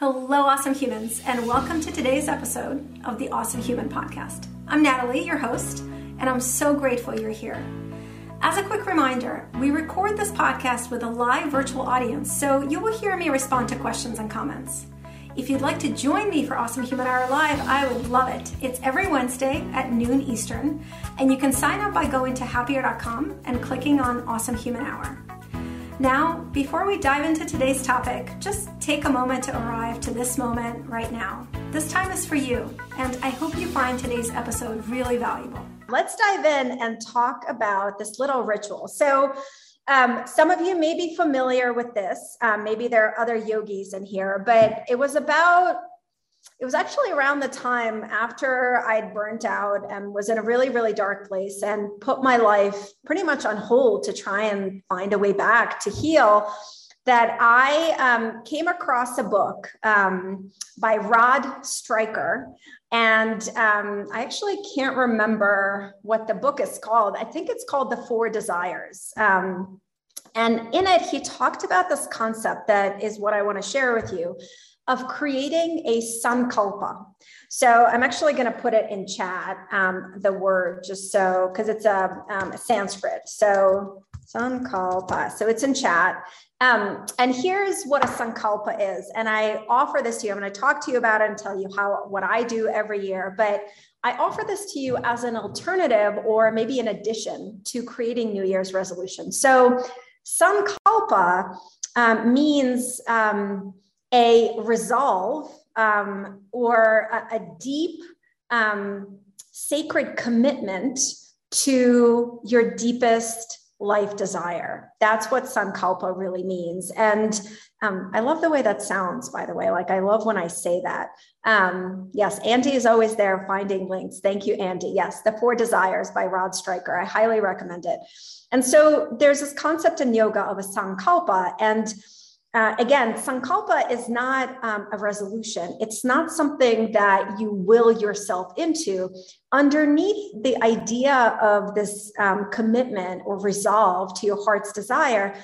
Hello, awesome humans, and welcome to today's episode of the Awesome Human Podcast. I'm Nataly, your host, and I'm so grateful you're here. As a quick reminder, we record this podcast with a live virtual audience, so you will hear me respond to questions and comments. If you'd like to join me for Awesome Human Hour Live, I would love it. It's every Wednesday at noon Eastern, and you can sign up by going to happier.com and clicking on Awesome Human Hour. Now, before we dive into today's topic, just take a moment to arrive to this moment right now. This time is for you, and I hope you find today's episode really valuable. Let's dive in and talk about this little ritual. So, um, some of you may be familiar with this. Um, maybe there are other yogis in here, but it was about it was actually around the time after I'd burnt out and was in a really, really dark place and put my life pretty much on hold to try and find a way back to heal that I um, came across a book um, by Rod Stryker. And um, I actually can't remember what the book is called. I think it's called The Four Desires. Um, and in it, he talked about this concept that is what I want to share with you of creating a sankalpa. So I'm actually going to put it in chat, um, the word, just so, because it's a, um, a, Sanskrit. So sankalpa. So it's in chat. Um, and here's what a sankalpa is. And I offer this to you. I'm going to talk to you about it and tell you how, what I do every year. But I offer this to you as an alternative or maybe an addition to creating New Year's resolutions. So sankalpa um, means, um, a resolve um, or a, a deep um, sacred commitment to your deepest life desire. That's what Sankalpa really means. And um, I love the way that sounds, by the way. Like, I love when I say that. Um, yes, Andy is always there finding links. Thank you, Andy. Yes, The Four Desires by Rod Stryker. I highly recommend it. And so there's this concept in yoga of a Sankalpa. And uh, again, sankalpa is not um, a resolution. It's not something that you will yourself into. Underneath the idea of this um, commitment or resolve to your heart's desire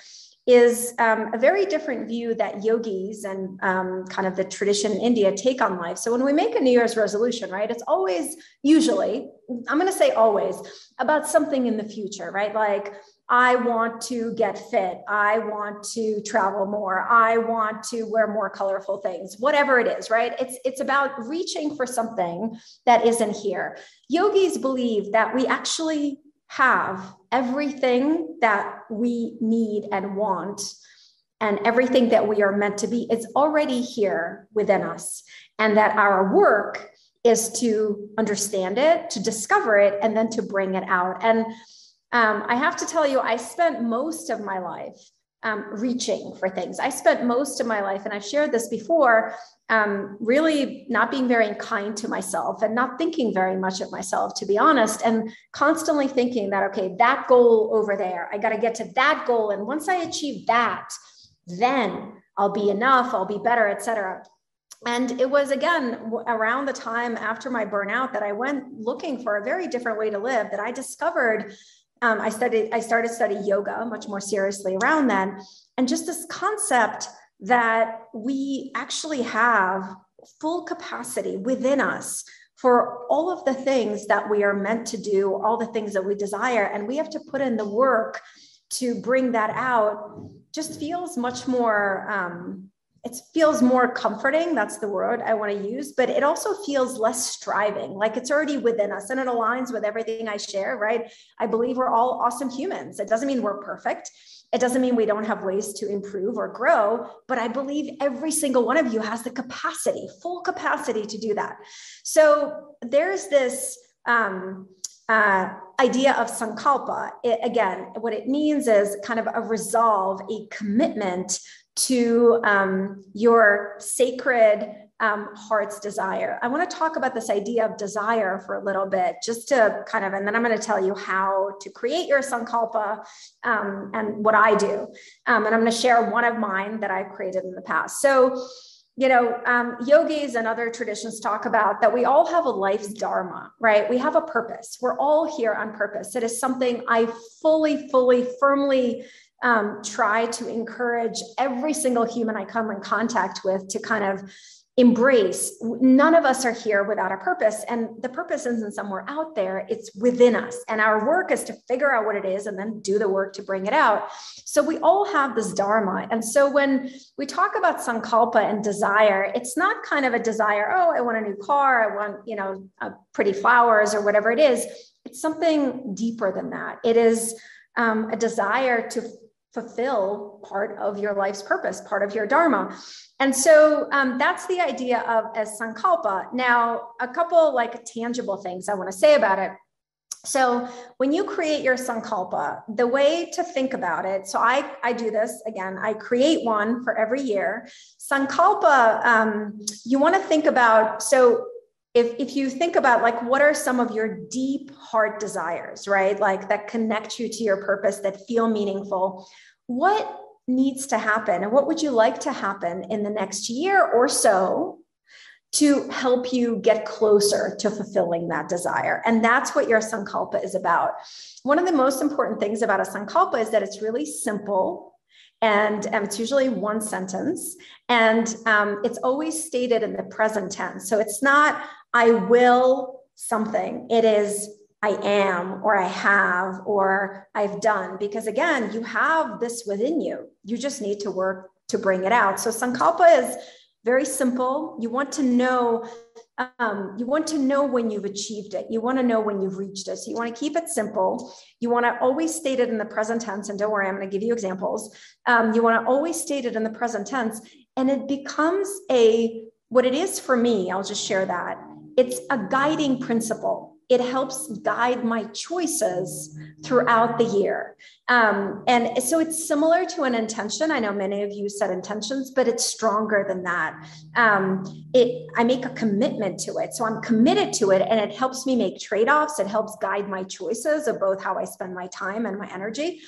is um, a very different view that yogis and um, kind of the tradition in India take on life. So when we make a New Year's resolution, right, it's always usually, I'm going to say always, about something in the future, right? Like, I want to get fit. I want to travel more. I want to wear more colorful things. Whatever it is, right? It's it's about reaching for something that isn't here. Yogis believe that we actually have everything that we need and want and everything that we are meant to be is already here within us and that our work is to understand it, to discover it and then to bring it out. And um, I have to tell you, I spent most of my life um, reaching for things. I spent most of my life, and I've shared this before, um, really not being very kind to myself and not thinking very much of myself, to be honest, and constantly thinking that, okay, that goal over there, I got to get to that goal. And once I achieve that, then I'll be enough, I'll be better, etc. And it was again around the time after my burnout that I went looking for a very different way to live that I discovered um, I studied, I started studying yoga much more seriously around then. And just this concept that we actually have full capacity within us for all of the things that we are meant to do, all the things that we desire. And we have to put in the work to bring that out, just feels much more um, it feels more comforting that's the word i want to use but it also feels less striving like it's already within us and it aligns with everything i share right? I believe we're all awesome humans. It doesn't mean we're perfect. It doesn't mean we don't have ways to improve or grow but i believe every single one of you has the capacity full capacity to do that. So there's this um, uh, idea of sankalpa. It, again what it means is kind of a resolve a commitment to um, your sacred um, heart's desire. I want to talk about this idea of desire for a little bit, just to kind of, and then I'm going to tell you how to create your sankalpa um, and what I do. Um, and I'm going to share one of mine that I've created in the past. So, you know, um, yogis and other traditions talk about that we all have a life's dharma, right? We have a purpose. We're all here on purpose. It is something I fully, fully, firmly um, try to encourage every single human I come in contact with to kind of embrace none of us are here without a purpose and the purpose isn't somewhere out there it's within us and our work is to figure out what it is and then do the work to bring it out. So we all have this dharma and so when we talk about sankalpa and desire it's not kind of a desire oh i want a new car i want you know pretty flowers or whatever it is. It's something deeper than that. It is um, a desire to fulfill part of your life's purpose, part of your dharma. And so um, that's the idea of as sankalpa. Now, a couple like tangible things I want to say about it. So when you create your sankalpa, the way to think about it, so I, I do this again, I create one for every year. Sankalpa, um, you want to think about, so if, if you think about like what are some of your deep heart desires right like that connect you to your purpose that feel meaningful what needs to happen and what would you like to happen in the next year or so to help you get closer to fulfilling that desire. And that's what your sankalpa is about. One of the most important things about a sankalpa is that it's really simple and um, it's usually one sentence and um, it's always stated in the present tense. So it's not, I will something, it is, I am, or I have, or I've done. Because again, you have this within you. You just need to work to bring it out. So Sankalpa is very simple. You want to know. Um, you want to know when you've achieved it. You want to know when you've reached it. So you want to keep it simple. You want to always state it in the present tense. And don't worry, I'm going to give you examples. Um, you want to always state it in the present tense, and it becomes a what it is for me. I'll just share that. It's a guiding principle it helps guide my choices throughout the year. Um, and so it's similar to an intention. I know many of you set intentions, but it's stronger than that. Um, it, I make a commitment to it. So I'm committed to it and it helps me make trade offs. It helps guide my choices of both how I spend my time and my energy.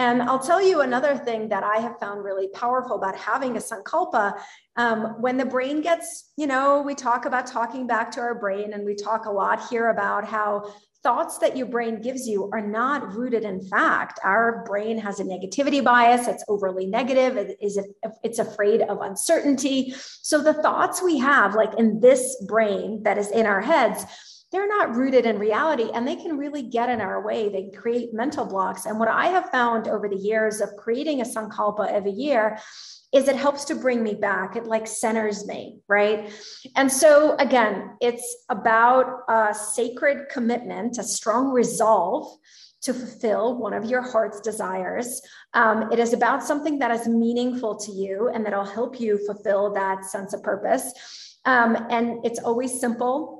And I'll tell you another thing that I have found really powerful about having a sankalpa. Um, when the brain gets, you know, we talk about talking back to our brain, and we talk a lot here about how thoughts that your brain gives you are not rooted in fact. Our brain has a negativity bias, it's overly negative, it is it's afraid of uncertainty. So the thoughts we have like in this brain that is in our heads they're not rooted in reality and they can really get in our way. They create mental blocks. And what I have found over the years of creating a Sankalpa every year is it helps to bring me back. It like centers me, right? And so again, it's about a sacred commitment, a strong resolve to fulfill one of your heart's desires. Um, it is about something that is meaningful to you and that'll help you fulfill that sense of purpose. Um, and it's always simple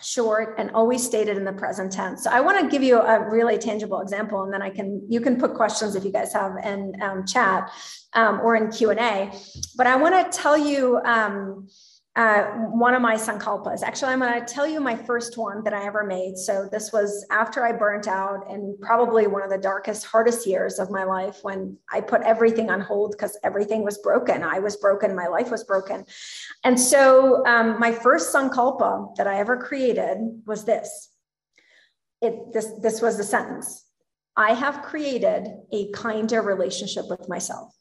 short and always stated in the present tense. So I want to give you a really tangible example, and then I can you can put questions if you guys have in um, chat um, or in Q and A. But I want to tell you um, uh, one of my sankalpas. Actually, I'm going to tell you my first one that I ever made. So this was after I burnt out and probably one of the darkest, hardest years of my life when I put everything on hold because everything was broken. I was broken. My life was broken. And so um, my first sankalpa that I ever created was this. It, this, this was the sentence. I have created a kinder relationship with myself.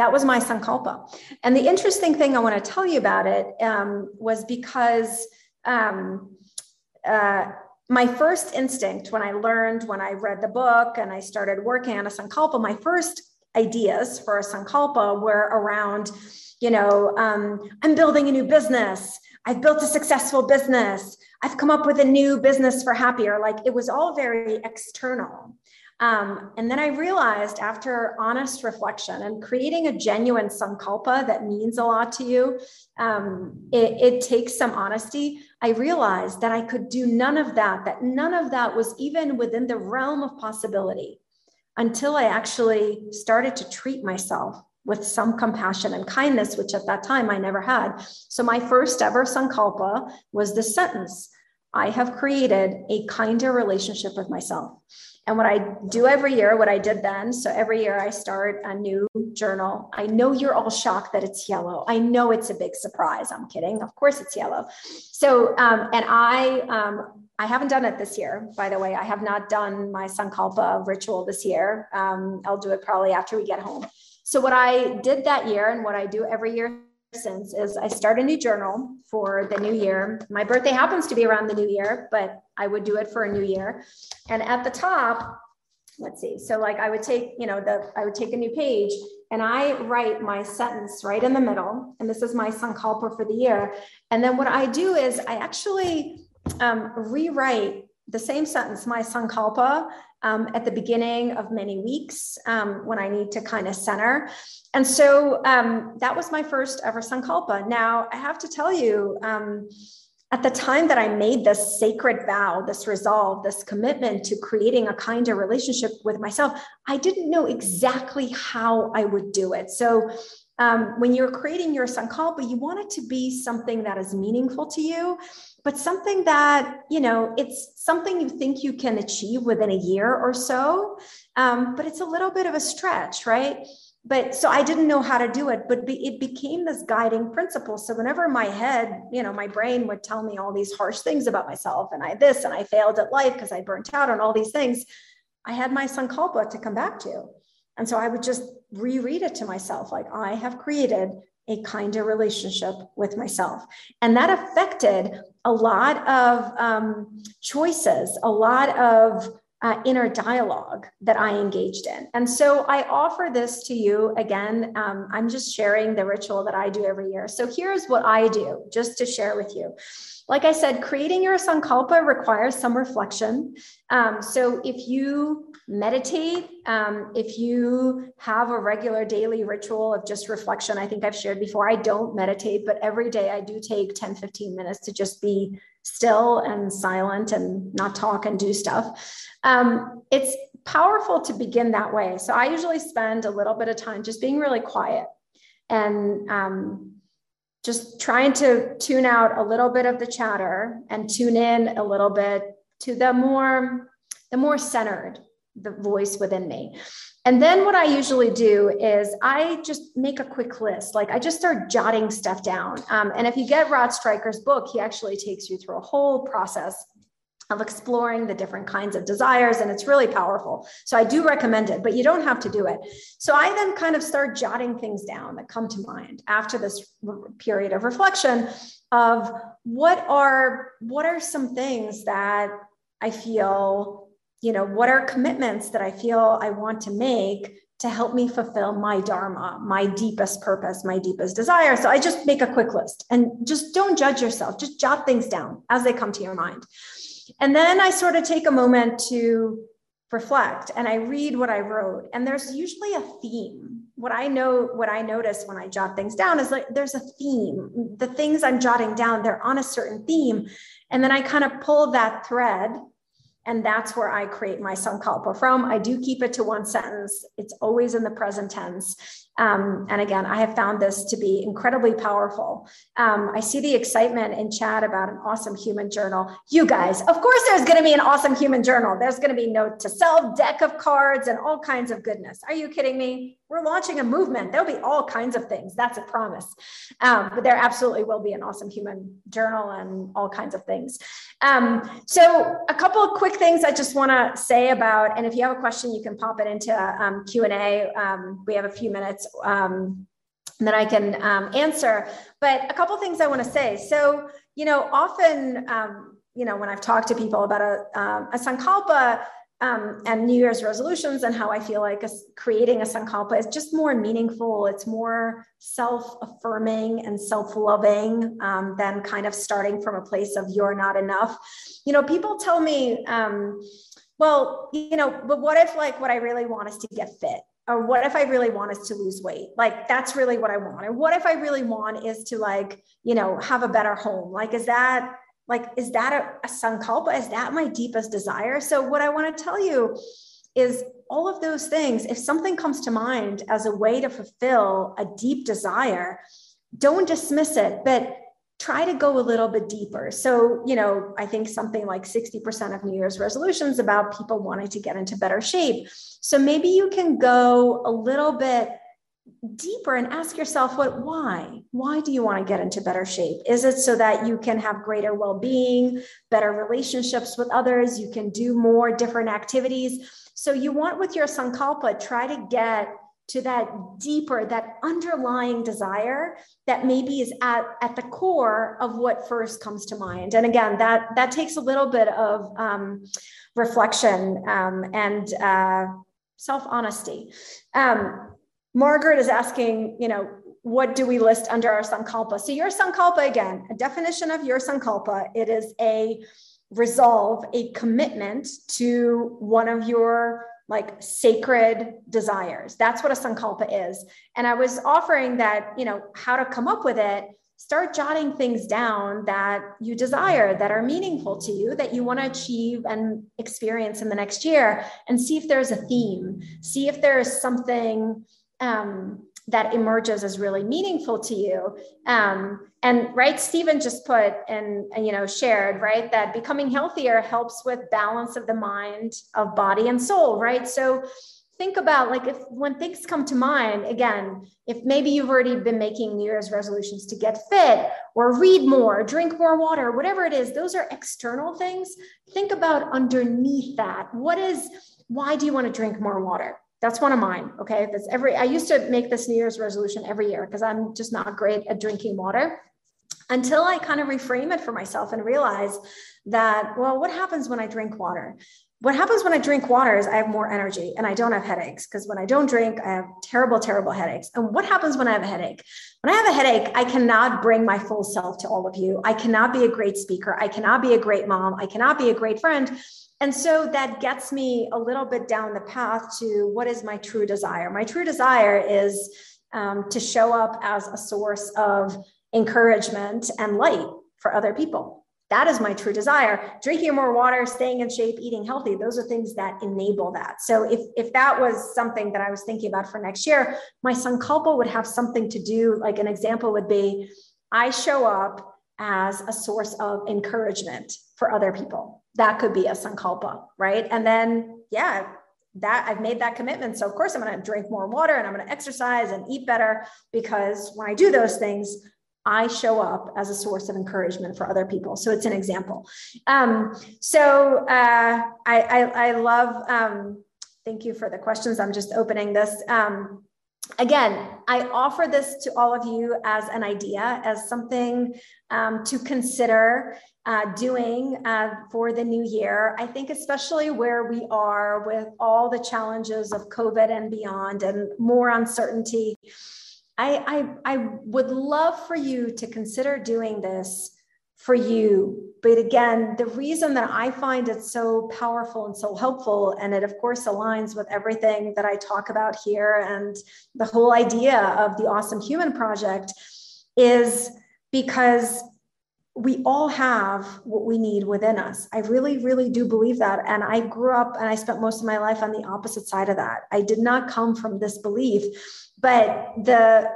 That was my sankalpa. And the interesting thing I want to tell you about it um, was because um, uh, my first instinct when I learned, when I read the book and I started working on a sankalpa, my first ideas for a sankalpa were around, you know, um, I'm building a new business. I've built a successful business. I've come up with a new business for happier. Like it was all very external. Um, and then I realized after honest reflection and creating a genuine sankalpa that means a lot to you, um, it, it takes some honesty. I realized that I could do none of that, that none of that was even within the realm of possibility until I actually started to treat myself with some compassion and kindness, which at that time I never had. So my first ever sankalpa was this sentence I have created a kinder relationship with myself. And what I do every year, what I did then, so every year I start a new journal. I know you're all shocked that it's yellow. I know it's a big surprise. I'm kidding. Of course it's yellow. So, um, and I, um, I haven't done it this year, by the way. I have not done my Sankalpa ritual this year. Um, I'll do it probably after we get home. So, what I did that year and what I do every year since is I start a new journal for the new year. My birthday happens to be around the new year, but I would do it for a new year. And at the top, let's see. So like I would take, you know, the I would take a new page and I write my sentence right in the middle. And this is my sankalpa for the year. And then what I do is I actually um, rewrite the same sentence, my sankalpa, um, at the beginning of many weeks um, when I need to kind of center. And so um, that was my first ever sankalpa. Now I have to tell you, um, at the time that I made this sacred vow, this resolve, this commitment to creating a kinder relationship with myself, I didn't know exactly how I would do it. So um, when you're creating your sankalpa, you want it to be something that is meaningful to you, but something that, you know, it's something you think you can achieve within a year or so. Um, but it's a little bit of a stretch, right? but so i didn't know how to do it but be, it became this guiding principle so whenever my head you know my brain would tell me all these harsh things about myself and i this and i failed at life because i burnt out on all these things i had my sankalpa to come back to and so i would just reread it to myself like i have created a kinder relationship with myself. And that affected a lot of um, choices a lot of uh, inner dialogue that I engaged in. And so I offer this to you again. Um, I'm just sharing the ritual that I do every year. So here's what I do just to share with you. Like I said, creating your Sankalpa requires some reflection. Um, so if you meditate, um, if you have a regular daily ritual of just reflection, I think I've shared before, I don't meditate, but every day I do take 10, 15 minutes to just be still and silent and not talk and do stuff. Um, it's powerful to begin that way. So I usually spend a little bit of time just being really quiet and um, just trying to tune out a little bit of the chatter and tune in a little bit to the more the more centered the voice within me and then what I usually do is I just make a quick list. Like I just start jotting stuff down. Um, and if you get Rod Stryker's book, he actually takes you through a whole process of exploring the different kinds of desires. And it's really powerful. So I do recommend it, but you don't have to do it. So I then kind of start jotting things down that come to mind after this period of reflection of what are what are some things that I feel you know, what are commitments that I feel I want to make to help me fulfill my dharma, my deepest purpose, my deepest desire. So I just make a quick list and just don't judge yourself. Just jot things down as they come to your mind. And then I sort of take a moment to reflect and I read what I wrote. And there's usually a theme. What I know, what I notice when I jot things down is like there's a theme. The things I'm jotting down, they're on a certain theme. And then I kind of pull that thread and that's where I create my sankalpa from. I do keep it to one sentence. It's always in the present tense. Um, and again, I have found this to be incredibly powerful. Um, I see the excitement in chat about an awesome human journal. You guys, of course, there's going to be an awesome human journal. There's going to be note to self, deck of cards, and all kinds of goodness. Are you kidding me? We're launching a movement. There'll be all kinds of things. That's a promise. Um, but there absolutely will be an awesome human journal and all kinds of things. Um, so, a couple of quick things I just want to say about, and if you have a question, you can pop it into um, Q and A. Um, we have a few minutes um, that I can um, answer. But a couple of things I want to say. So, you know, often, um, you know, when I've talked to people about a, a sankalpa um, and New Year's resolutions and how I feel like a, creating a sankalpa is just more meaningful. It's more self-affirming and self-loving um, than kind of starting from a place of you're not enough. You know, people tell me, um, well, you know, but what if like what I really want is to get fit? or what if I really want is to lose weight? Like that's really what I want. And what if I really want is to like, you know, have a better home? Like, is that like, is that a, a sankalpa? Is that my deepest desire? So what I want to tell you is all of those things, if something comes to mind as a way to fulfill a deep desire, don't dismiss it, but try to go a little bit deeper. So, you know, I think something like 60% of New Year's resolutions about people wanting to get into better shape. So maybe you can go a little bit deeper and ask yourself what why? Why do you want to get into better shape? Is it so that you can have greater well-being better relationships with others you can do more different activities? So you want with your sankalpa try to get to that deeper that underlying desire that maybe is at, at the core of what first comes to mind. And again that that takes a little bit of um, reflection um, and uh, self honesty um, Margaret is asking, you know, what do we list under our sankalpa? So your sankalpa, again, a definition of your sankalpa, it is a resolve, a commitment to one of your like sacred desires. That's what a sankalpa is. And I was offering that, you know, how to come up with it. Start jotting things down that you desire, that are meaningful to you, that you want to achieve and experience in the next year, and see if there's a theme. See if there is something um, that emerges as really meaningful to you. Um, and right, Stephen just put and, you know shared right that becoming healthier helps with balance of the mind, of body and soul. Right, so think about like if when things come to mind again if maybe you've already been making new year's resolutions to get fit or read more drink more water whatever it is those are external things think about underneath that what is why do you want to drink more water that's one of mine. Okay. That's every, I used to make this New Year's resolution every year because I'm just not great at drinking water until I kind of reframe it for myself and realize that, well, what happens when I drink water? What happens when I drink water is I have more energy and I don't have headaches because when I don't drink, I have terrible, terrible headaches. And what happens when I have a headache? When I have a headache, I cannot bring my full self to all of you. I cannot be a great speaker. I cannot be a great mom. I cannot be a great friend and so that gets me a little bit down the path to what is my true desire. My true desire is um, to show up as a source of encouragement and light for other people. That is my true desire. Drinking more water, staying in shape, eating healthy, those are things that enable that. So if, if that was something that I was thinking about for next year, my sankalpa would have something to do, like an example would be I show up as a source of encouragement for other people. That could be a sankalpa, right? And then, yeah, that I've made that commitment. So, of course, I'm going to drink more water and I'm going to exercise and eat better because when I do those things, I show up as a source of encouragement for other people. So it's an example. Um, so uh, I, I, I, love, um, thank you for the questions. I'm just opening this. Um, again, I offer this to all of you as an idea, as something um, to consider uh, doing uh, for the new year. I think, especially where we are with all the challenges of COVID and beyond and more uncertainty, I, I, I would love for you to consider doing this for you. But again, the reason that I find it so powerful and so helpful, and it of course aligns with everything that I talk about here and the whole idea of the Awesome Human Project, is because we all have what we need within us. I really, really do believe that. And I grew up and I spent most of my life on the opposite side of that. I did not come from this belief, but the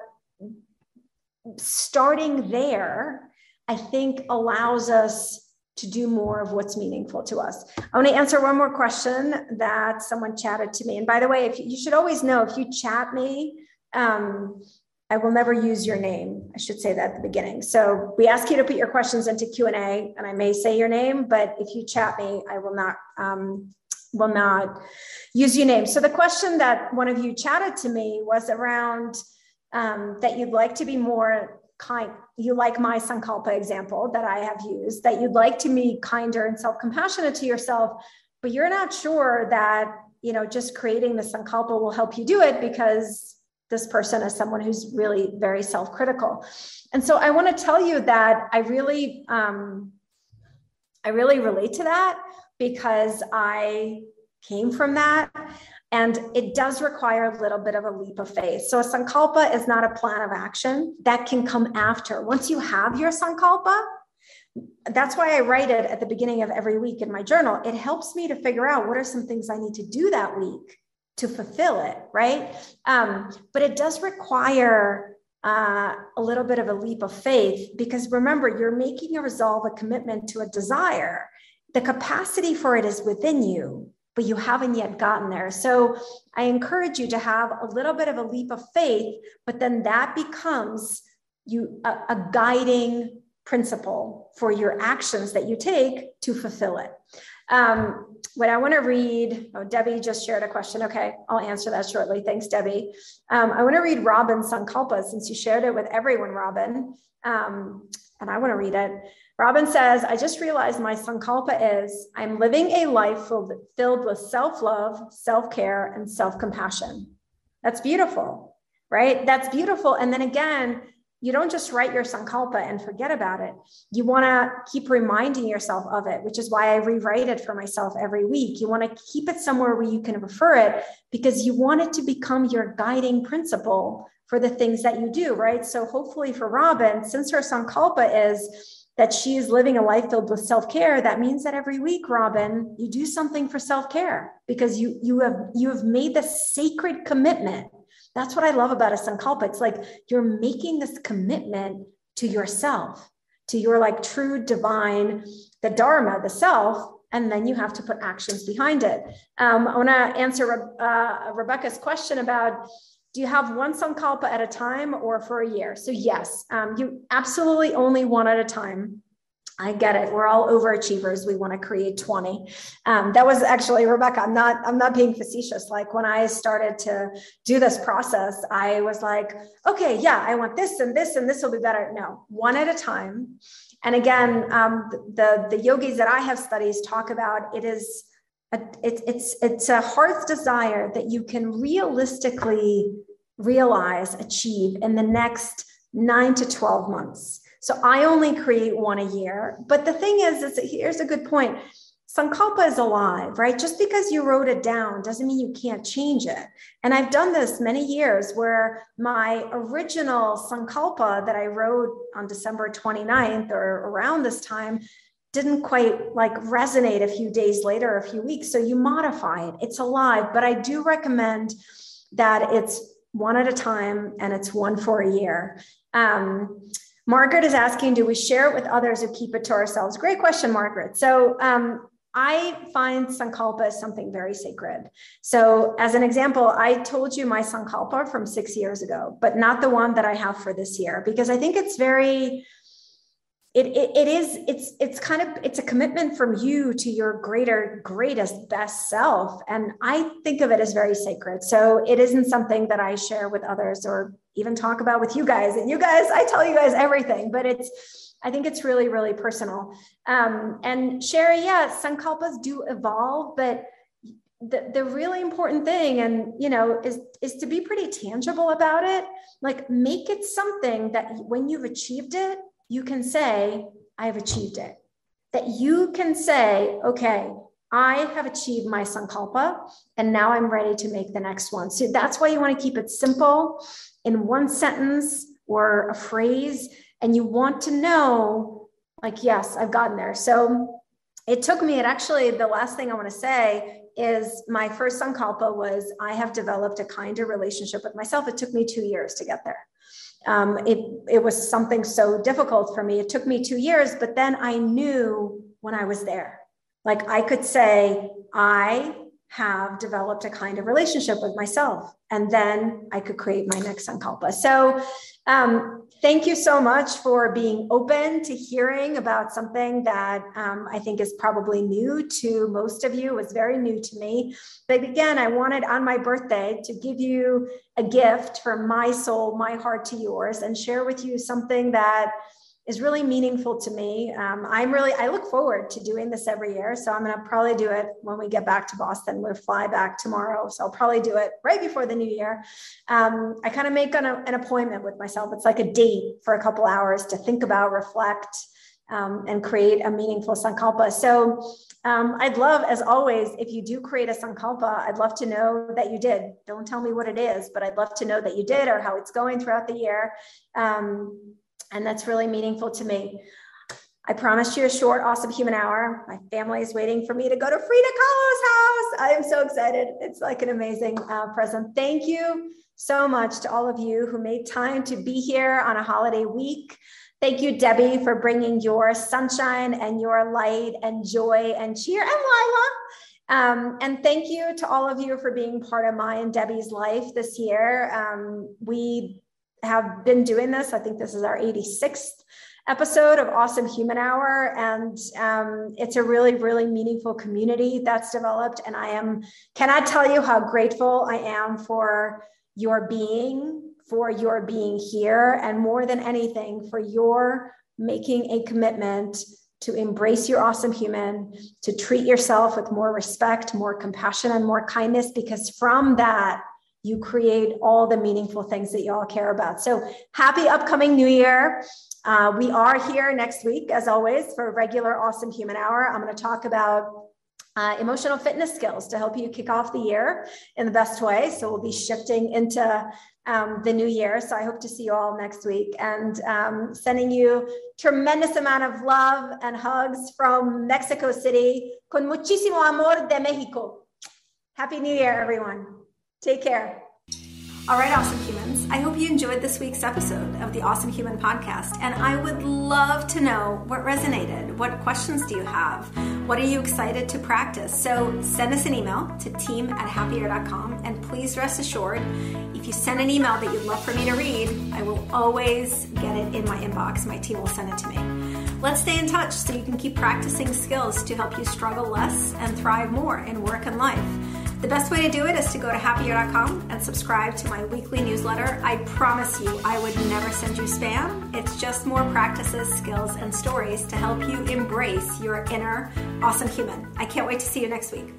starting there I think allows us to do more of what's meaningful to us. I want to answer one more question that someone chatted to me. And by the way, if you, should always know if you chat me, um, I will never use your name. I should say that at the beginning. So we ask you to put your questions into Q and A, and I may say your name, but if you chat me, I will not um, will not use your name. So the question that one of you chatted to me was around um, that you'd like to be more kind you like my sankalpa example that i have used that you'd like to be kinder and self-compassionate to yourself but you're not sure that you know just creating the sankalpa will help you do it because this person is someone who's really very self-critical. And so i want to tell you that i really um, i really relate to that because i came from that and it does require a little bit of a leap of faith. So a sankalpa is not a plan of action that can come after. Once you have your sankalpa, that's why I write it at the beginning of every week in my journal. It helps me to figure out what are some things I need to do that week to fulfill it, right? Um, but it does require uh, a little bit of a leap of faith because remember, you're making a resolve, a commitment to a desire. The capacity for it is within you but you haven't yet gotten there. So I encourage you to have a little bit of a leap of faith, but then that becomes you a, a guiding principle for your actions that you take to fulfill it. Um, what I want to read, oh, Debbie just shared a question. Okay, I'll answer that shortly. Thanks, Debbie. Um, I want to read Robin's Sankalpa since you shared it with everyone, Robin. Um, and I want to read it. Robin says, I just realized my Sankalpa is I'm living a life filled, filled with self love, self care, and self compassion. That's beautiful, right? That's beautiful. And then again, you don't just write your sankalpa and forget about it. You want to keep reminding yourself of it, which is why I rewrite it for myself every week. You want to keep it somewhere where you can refer it because you want it to become your guiding principle for the things that you do, right? So hopefully for Robin, since her sankalpa is that she is living a life filled with self-care that means that every week robin you do something for self-care because you you have you have made the sacred commitment that's what I love about a sankalpa. It's like you're making this commitment to yourself, to your like true divine, the Dharma, the self, and then you have to put actions behind it. Um, I want to answer uh, Rebecca's question about do you have one sankalpa at a time or for a year? So, yes, um, you absolutely only one at a time. I get it. We're all overachievers. We want to create 20. Um, that was actually Rebecca. I'm not, I'm not being facetious. Like when I started to do this process, I was like, okay, yeah, I want this and this, and this will be better. No, one at a time. And again, um, the, the yogis that I have studies talk about it is a, it, it's, it's a heart's desire that you can realistically realize, achieve in the next nine to 12 months. So I only create one a year. But the thing is, is here's a good point. Sankalpa is alive, right? Just because you wrote it down doesn't mean you can't change it. And I've done this many years where my original Sankalpa that I wrote on December 29th or around this time didn't quite like resonate a few days later, a few weeks. So you modify it, it's alive. But I do recommend that it's one at a time and it's one for a year. Um, Margaret is asking, do we share it with others or keep it to ourselves? Great question, Margaret. So um, I find Sankalpa as something very sacred. So, as an example, I told you my Sankalpa from six years ago, but not the one that I have for this year, because I think it's very it, it, it is it's it's kind of it's a commitment from you to your greater greatest best self and i think of it as very sacred so it isn't something that i share with others or even talk about with you guys and you guys i tell you guys everything but it's i think it's really really personal um, and sherry yeah sankalpas do evolve but the, the really important thing and you know is is to be pretty tangible about it like make it something that when you've achieved it you can say, I have achieved it. That you can say, okay, I have achieved my sankalpa and now I'm ready to make the next one. So that's why you want to keep it simple in one sentence or a phrase. And you want to know, like, yes, I've gotten there. So it took me, it actually, the last thing I want to say is my first sankalpa was I have developed a kinder relationship with myself. It took me two years to get there um, it, it was something so difficult for me. It took me two years, but then I knew when I was there. Like I could say, I have developed a kind of relationship with myself, and then I could create my next sankalpa. So um, thank you so much for being open to hearing about something that um, I think is probably new to most of you. It was very new to me. But again, I wanted on my birthday to give you a gift from my soul, my heart to yours, and share with you something that is really meaningful to me. Um, I'm really, I look forward to doing this every year. So I'm going to probably do it when we get back to Boston. We'll fly back tomorrow. So I'll probably do it right before the new year. Um, I kind of make an, an, appointment with myself. It's like a date for a couple hours to think about, reflect, um, and create a meaningful sankalpa. So um, I'd love, as always, if you do create a sankalpa, I'd love to know that you did. Don't tell me what it is, but I'd love to know that you did or how it's going throughout the year. And that's really meaningful to me. I promised you a short, awesome human hour. My family is waiting for me to go to Frida Kahlo's house. I am so excited. It's like an amazing uh, present. Thank you so much to all of you who made time to be here on a holiday week. Thank you, Debbie, for bringing your sunshine and your light and joy and cheer, and Lila Um, and thank you to all of you for being part of my and Debbie's life this year. Um, we have been doing this. I think this is our 86th episode of Awesome Human Hour. And um, it's a really, really meaningful community that's developed. And I am, can I tell you how grateful I am for your being, for your being here, and more than anything, for your making a commitment to embrace your awesome human, to treat yourself with more respect, more compassion, and more kindness, because from that, you create all the meaningful things that you all care about. So happy upcoming new year. Uh, we are here next week, as always, for regular Awesome Human Hour. I'm going to talk about uh, emotional fitness skills to help you kick off the year in the best way. So we'll be shifting into um, the new year. So I hope to see you all next week and um, sending you tremendous amount of love and hugs from Mexico City. Con muchísimo amor de Mexico. Happy New Year, everyone. Take care. All right, awesome humans. I hope you enjoyed this week's episode of the Awesome Human Podcast. And I would love to know what resonated. What questions do you have? What are you excited to practice? So send us an email to team at happier.com. And please rest assured, if you send an email that you'd love for me to read, I will always get it in my inbox. My team will send it to me. Let's stay in touch so you can keep practicing skills to help you struggle less and thrive more in work and life. The best way to do it is to go to happier.com and subscribe to my weekly newsletter. I promise you, I would never send you spam. It's just more practices, skills, and stories to help you embrace your inner awesome human. I can't wait to see you next week.